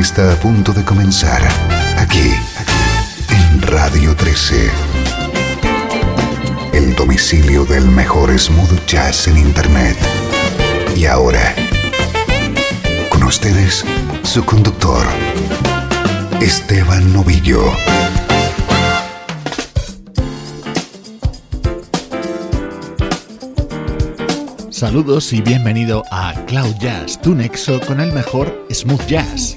Está a punto de comenzar aquí en Radio 13. El domicilio del mejor smooth jazz en Internet. Y ahora, con ustedes, su conductor, Esteban Novillo. Saludos y bienvenido a Cloud Jazz, tu nexo con el mejor smooth jazz.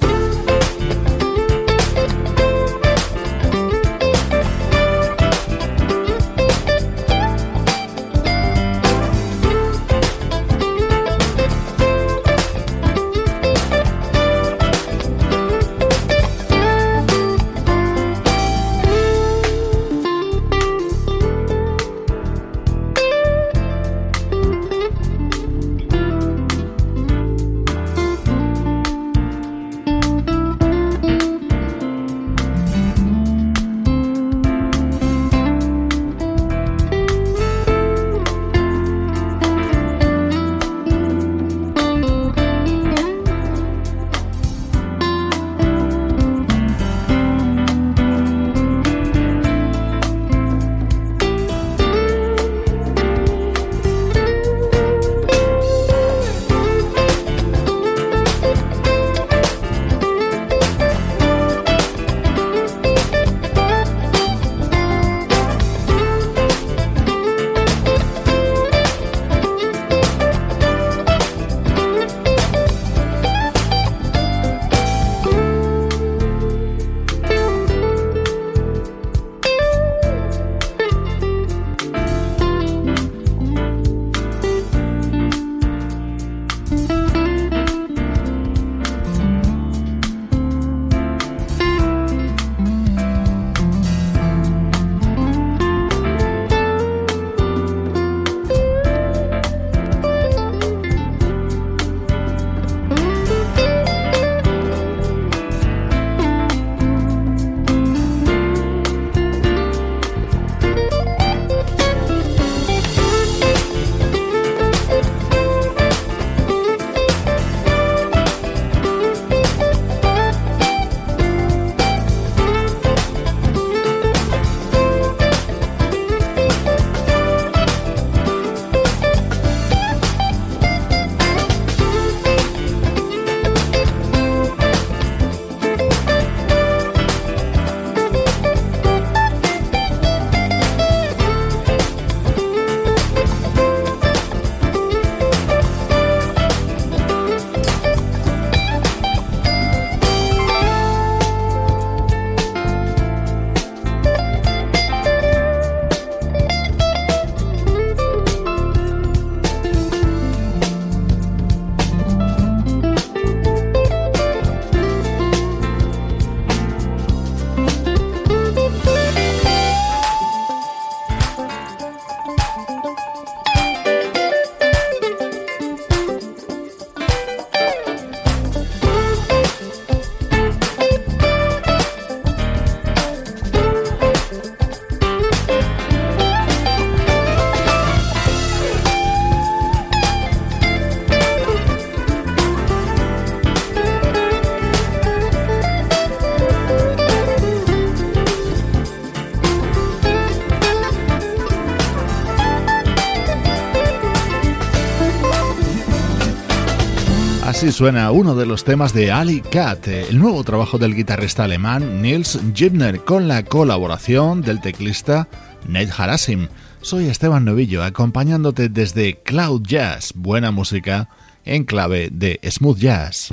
Suena uno de los temas de Ali Kat, el nuevo trabajo del guitarrista alemán Nils Gibner con la colaboración del teclista Nate Harasim. Soy Esteban Novillo acompañándote desde Cloud Jazz, buena música en clave de smooth jazz.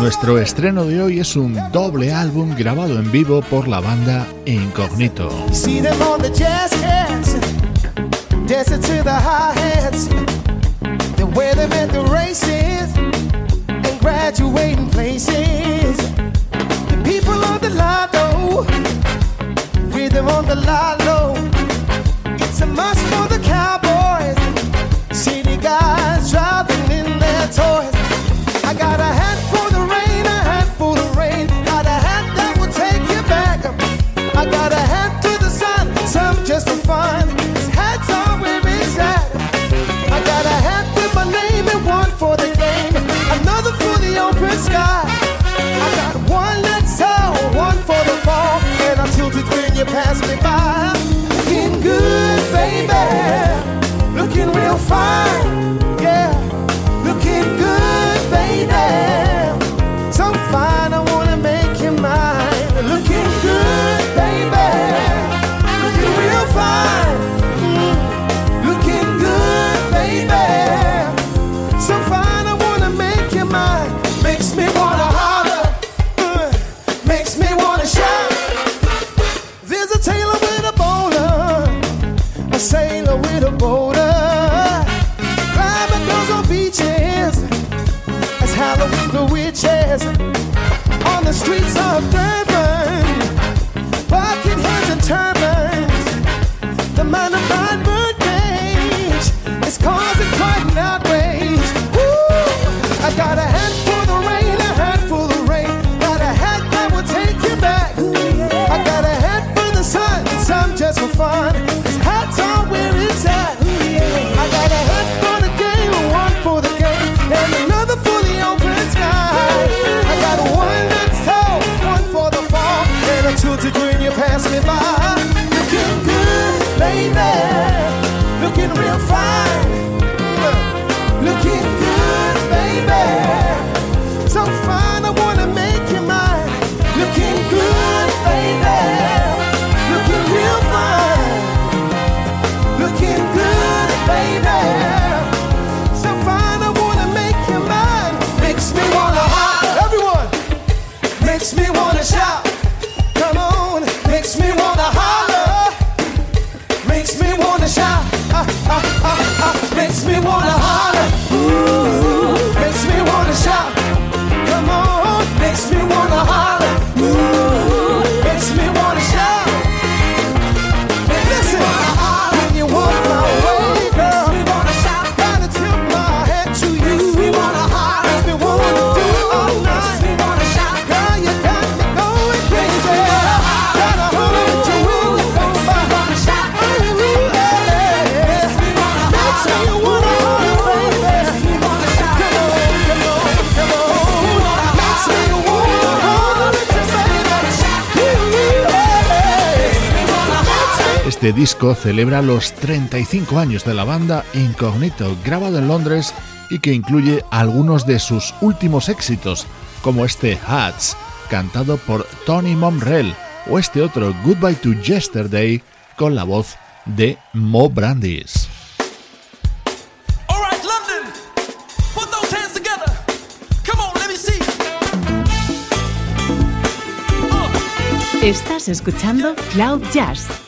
Nuestro estreno de hoy es un doble álbum grabado en vivo por la banda Incognito. dancing to the high hats, the way they at the races, and graduating places. The people on the lotto, rhythm on the lotto. It's a must for the cowboys, city guys driving in their toys. I gotta sky. I got one that's out, one for the fall, and I tilt it when you pass me by. Looking good, baby, looking real fine. Este disco celebra los 35 años de la banda Incognito, grabado en Londres y que incluye algunos de sus últimos éxitos, como este Hats, cantado por Tony Momrell, o este otro Goodbye to Yesterday, con la voz de Mo Brandis. Estás escuchando Cloud Jazz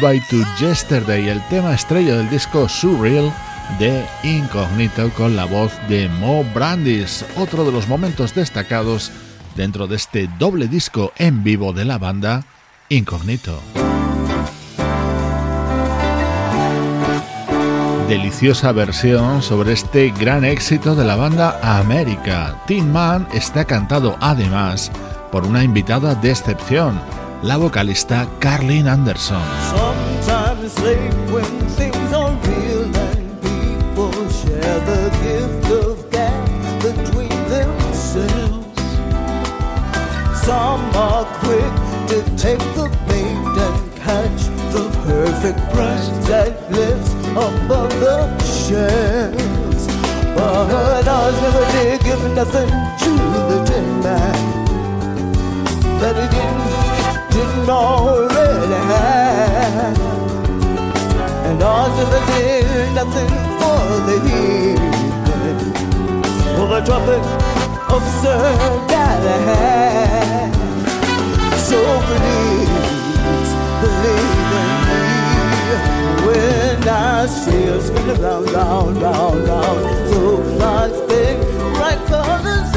Goodbye to Yesterday, el tema estrella del disco Surreal de Incognito con la voz de Mo Brandis, otro de los momentos destacados dentro de este doble disco en vivo de la banda Incognito. Deliciosa versión sobre este gran éxito de la banda América. Tin Man está cantado además por una invitada de excepción, la vocalista Carlin Anderson. Late when things are real and people share the gift of gab between themselves. Some are quick to take the bait and catch the perfect prize that lives above the shells. But ours never did give nothing to the tin man that he didn't, didn't already have. And ours never did nothing for the heathen. For the trumpet of Sir Galahad. So please believe in me when I say it's spin around, round, round, round. So flies big, right colors,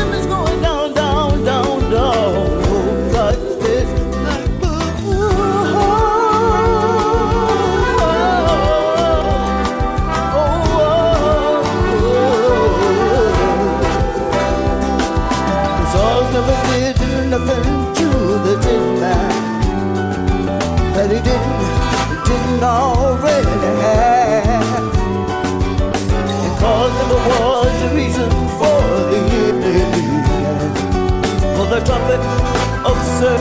of Sir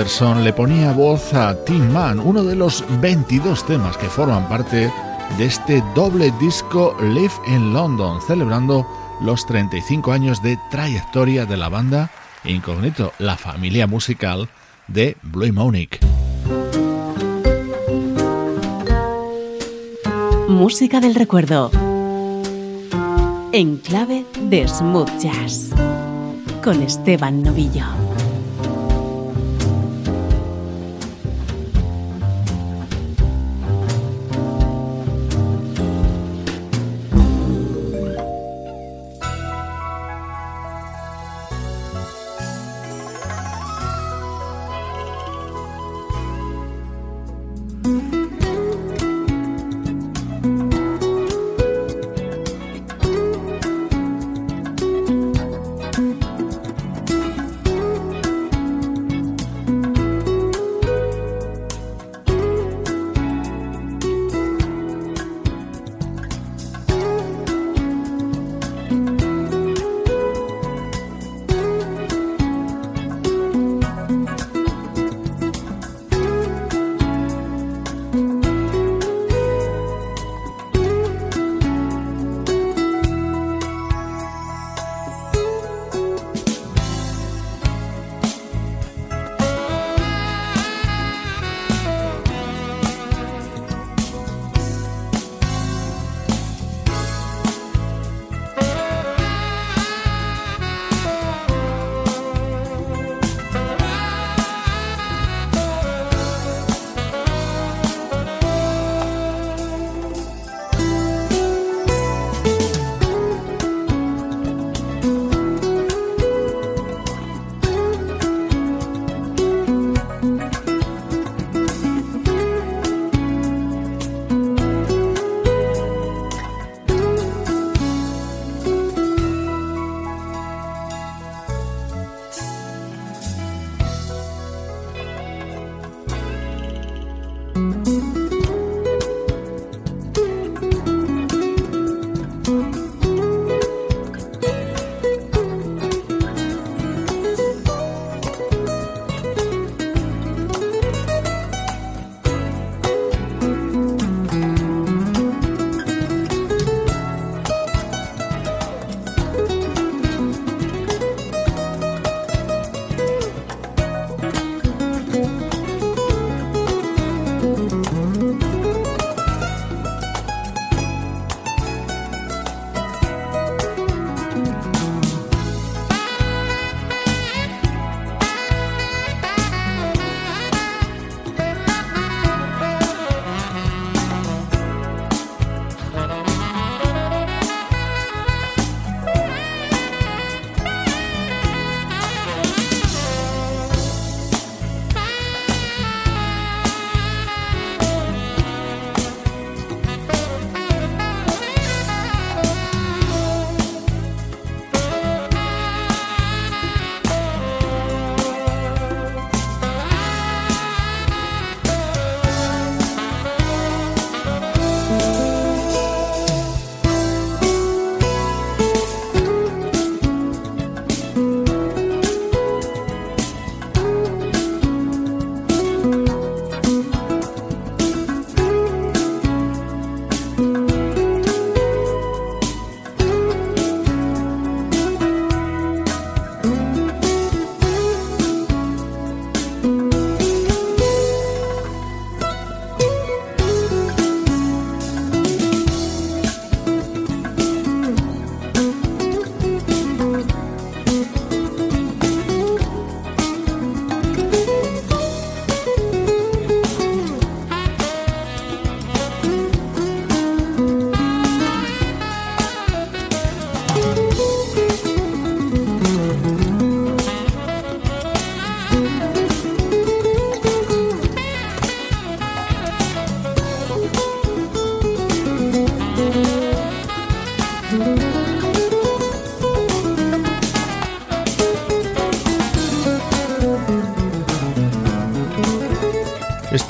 Le ponía voz a Tin Man, uno de los 22 temas que forman parte de este doble disco Live in London, celebrando los 35 años de trayectoria de la banda Incognito, la familia musical de Blue Monique. Música del recuerdo. En clave de smooth jazz. Con Esteban Novillo.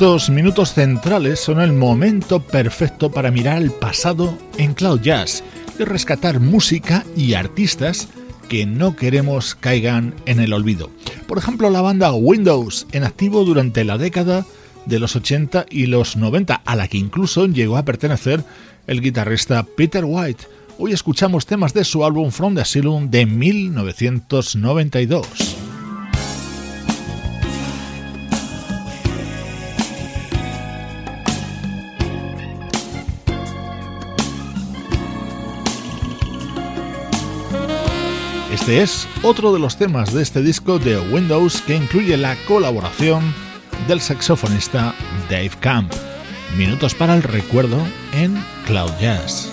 Estos minutos centrales son el momento perfecto para mirar el pasado en Cloud Jazz y rescatar música y artistas que no queremos caigan en el olvido. Por ejemplo, la banda Windows, en activo durante la década de los 80 y los 90, a la que incluso llegó a pertenecer el guitarrista Peter White. Hoy escuchamos temas de su álbum From the Asylum de 1992. Este es otro de los temas de este disco de Windows que incluye la colaboración del saxofonista Dave Camp. Minutos para el recuerdo en Cloud Jazz.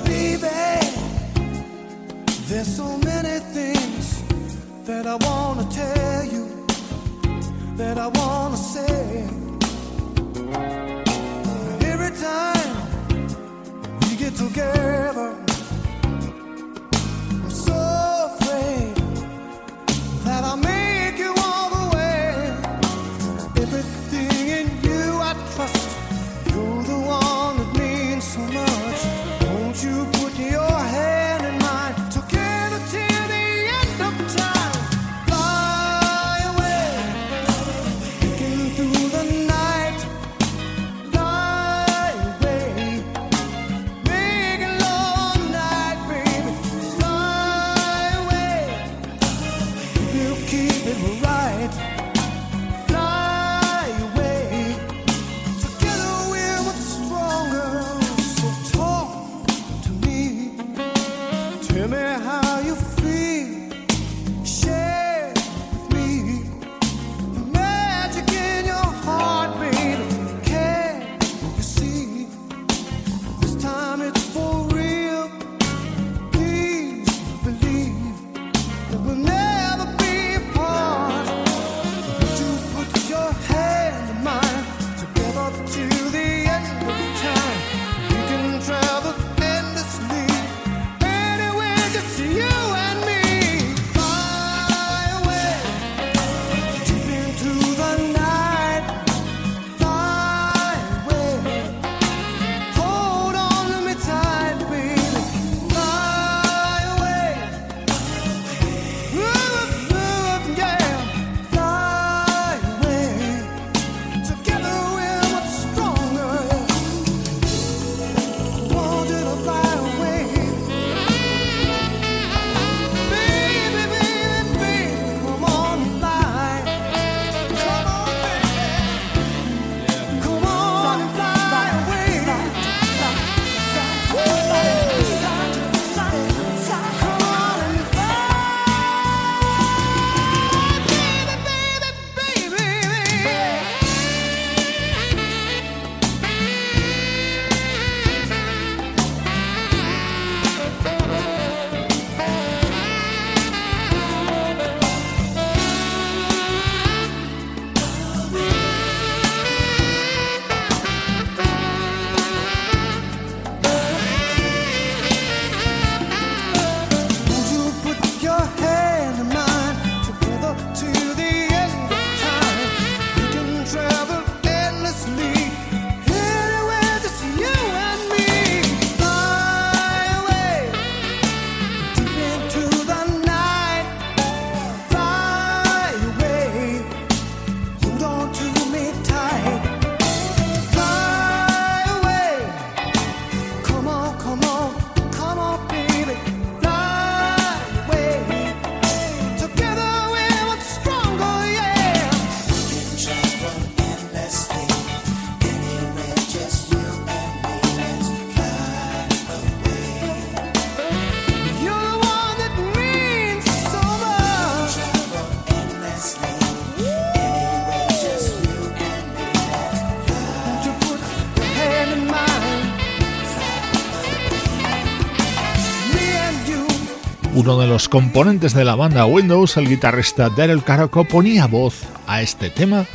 Uno de los componentes de la banda Windows, el guitarrista Daryl Caraco, ponía voz a este tema,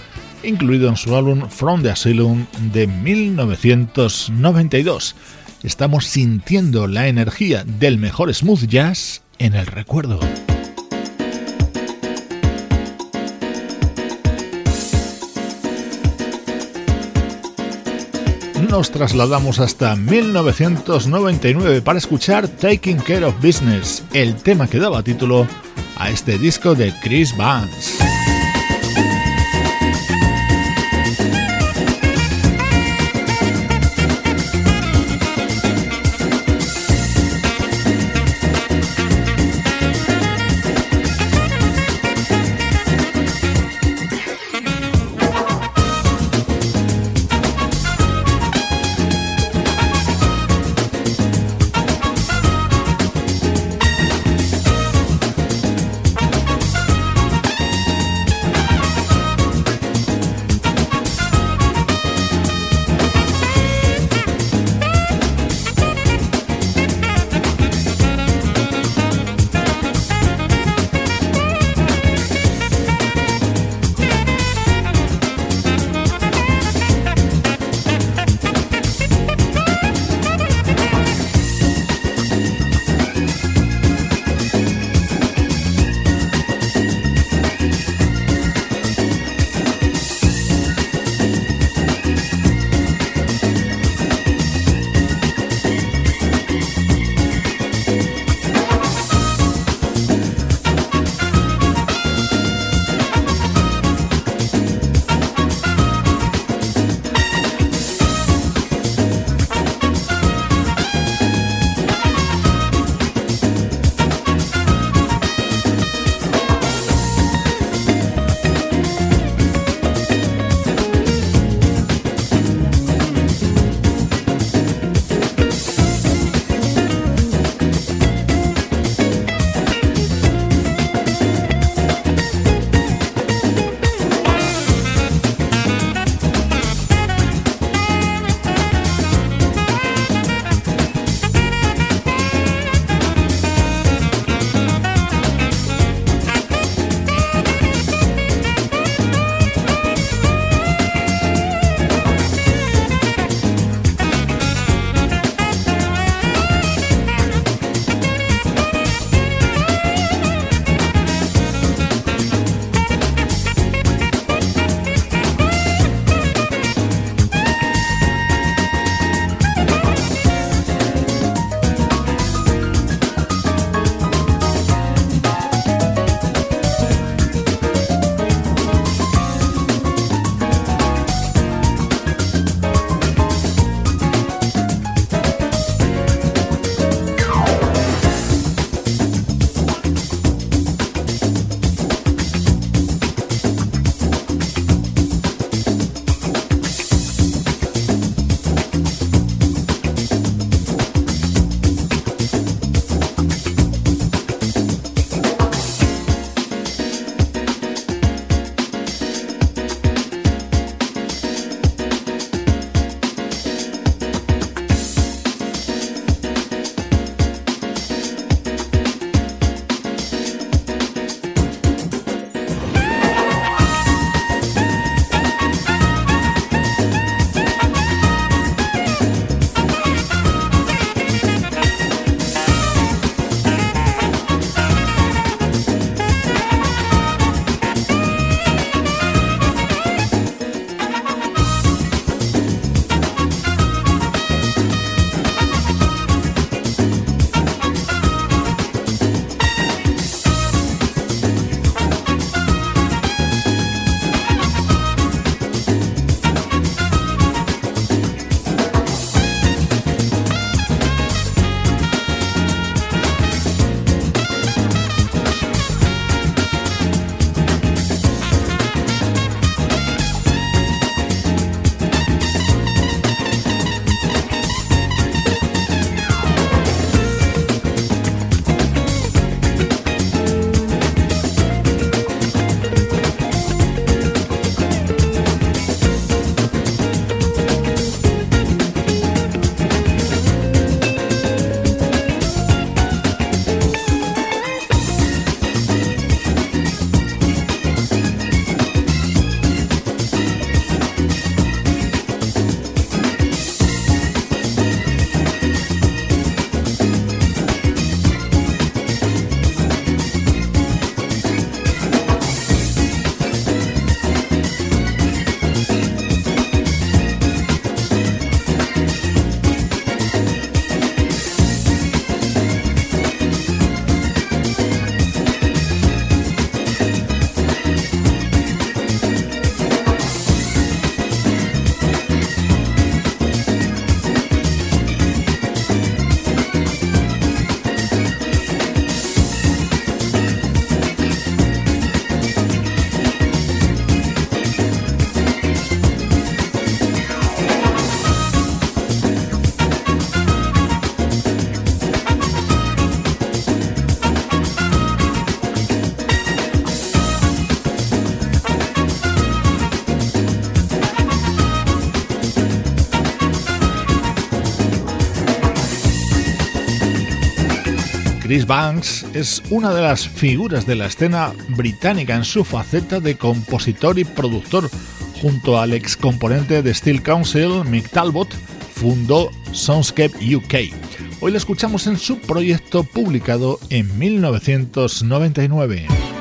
incluido en su álbum From the Asylum de 1992. Estamos sintiendo la energía del mejor smooth jazz en el recuerdo. Nos trasladamos hasta 1999 para escuchar Taking Care of Business, el tema que daba título a este disco de Chris Barnes. Chris Banks es una de las figuras de la escena británica en su faceta de compositor y productor. Junto al ex componente de Steel Council, Mick Talbot, fundó Soundscape UK. Hoy lo escuchamos en su proyecto publicado en 1999.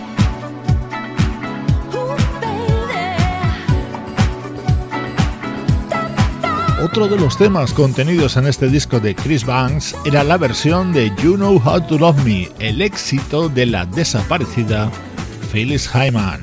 Otro de los temas contenidos en este disco de Chris Banks era la versión de You Know How to Love Me, el éxito de la desaparecida Phyllis Hyman.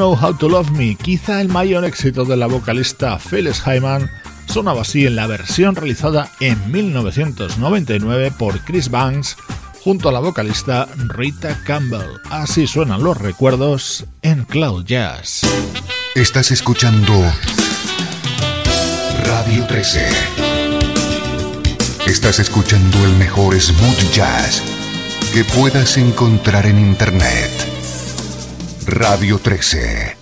Know How to Love Me, quizá el mayor éxito de la vocalista Phyllis Hyman, Sonaba así en la versión realizada en 1999 por Chris Banks junto a la vocalista Rita Campbell. Así suenan los recuerdos en Cloud Jazz. Estás escuchando Radio 13. Estás escuchando el mejor smooth jazz que puedas encontrar en Internet. Radio 13.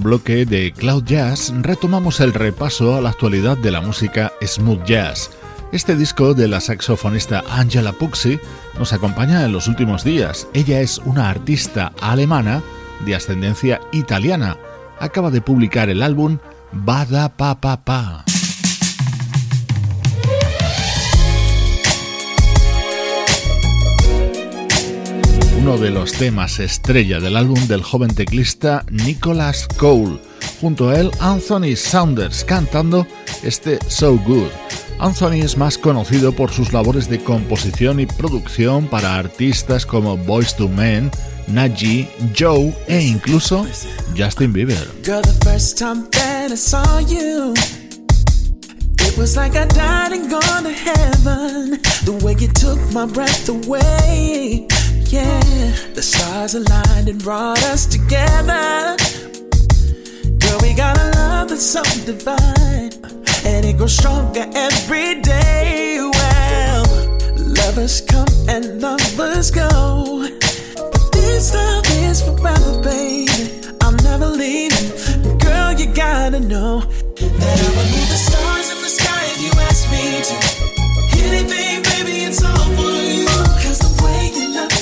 Bloque de Cloud Jazz retomamos el repaso a la actualidad de la música smooth jazz. Este disco de la saxofonista Angela Puxi nos acompaña en los últimos días. Ella es una artista alemana de ascendencia italiana. Acaba de publicar el álbum Bada Pa Pa Pa. Uno de los temas estrella del álbum del joven teclista Nicholas Cole. Junto a él, Anthony Saunders cantando este So Good. Anthony es más conocido por sus labores de composición y producción para artistas como Boys to Men, Najee, Joe e incluso Justin Bieber. Yeah, the stars aligned and brought us together. Girl, we got a love that's so divine. And it grows stronger every day. Well, lovers come and lovers go. But this love is forever, baby. I'm never leaving. Girl, you gotta know that I would move the stars in the sky if you ask me to. Anything, baby, it's all for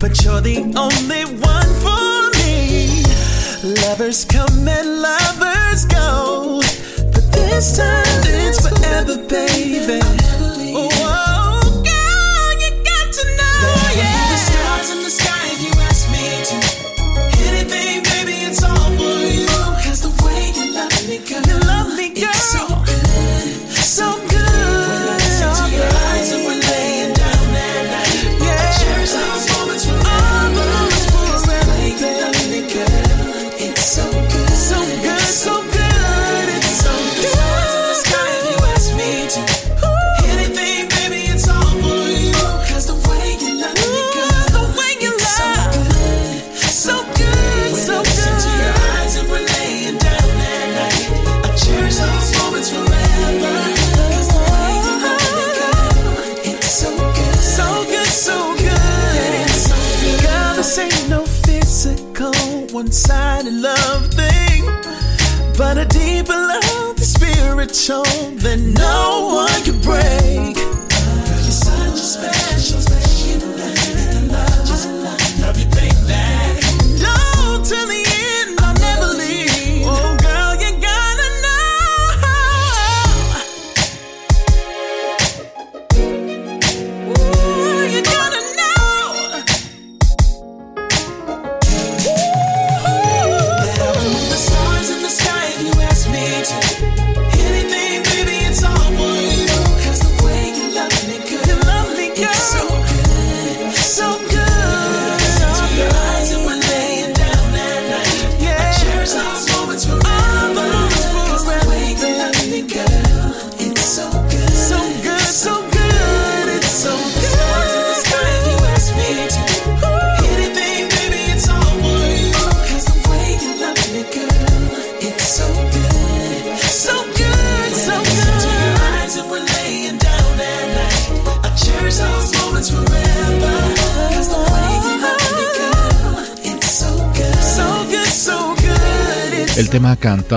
But you're the only one for me. Lovers come and lovers go. But this time it's forever, baby.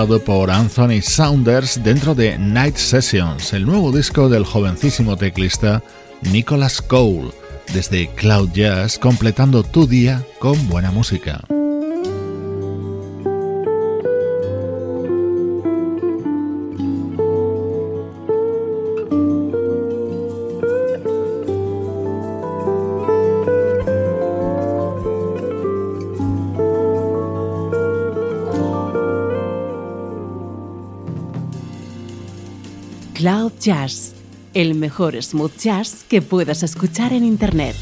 Por Anthony Saunders dentro de Night Sessions, el nuevo disco del jovencísimo teclista Nicholas Cole, desde Cloud Jazz, completando tu día con buena música. Jazz, el mejor smooth jazz que puedas escuchar en Internet.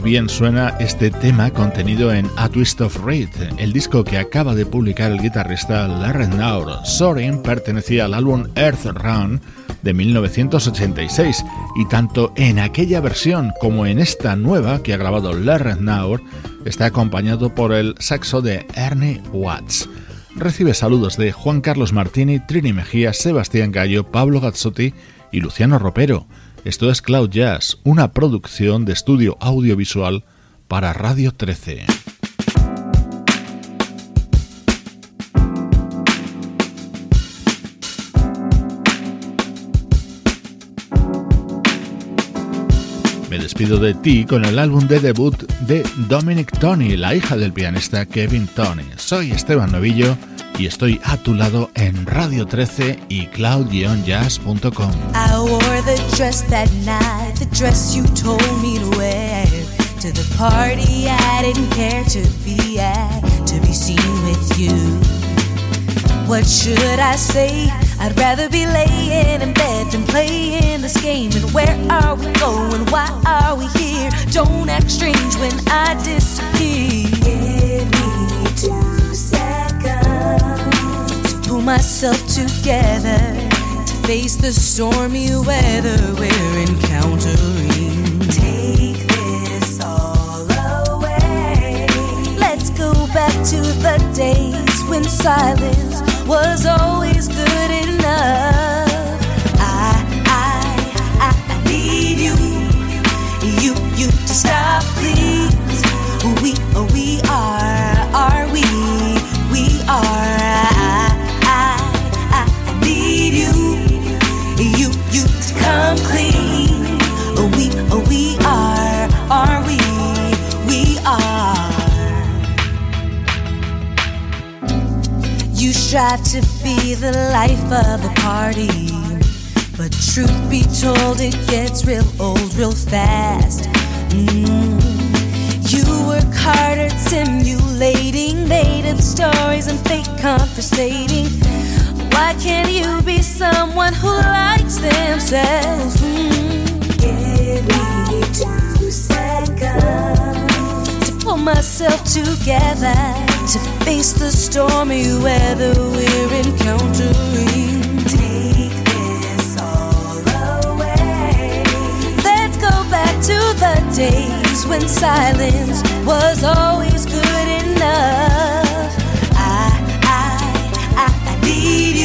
Bien suena este tema contenido en A Twist of Reed, el disco que acaba de publicar el guitarrista Larry Naur. Soaring pertenecía al álbum Earth Run de 1986 y tanto en aquella versión como en esta nueva que ha grabado Larry Naur está acompañado por el saxo de Ernie Watts. Recibe saludos de Juan Carlos Martini, Trini Mejía, Sebastián Gallo, Pablo Gazzotti y Luciano Ropero. Esto es Cloud Jazz, una producción de estudio audiovisual para Radio 13. Me despido de ti con el álbum de debut de Dominic Tony, la hija del pianista Kevin Tony. Soy Esteban Novillo y estoy a tu lado en Radio 13 y cloud-jazz.com. I wore the dress that night, the dress you told me to wear to the party I didn't care to be at, to be seen with you. What should I say? I'd rather be laying in bed than playing this game. And where are we going? Why are we here? Don't act strange when I disappear. Pull myself together to face the stormy weather we're encountering. Take this all away. Let's go back to the days when silence was always good enough. You to be the life of the party. But truth be told, it gets real old real fast. Mm. You work hard at simulating made up stories and fake conversating. Why can't you be someone who likes themselves? Mm. Give me two seconds to pull myself together to face the stormy weather we're encountering. Take this all away. Let's go back to the days when silence was always good enough. I, I, I, I need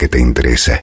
que te interesa.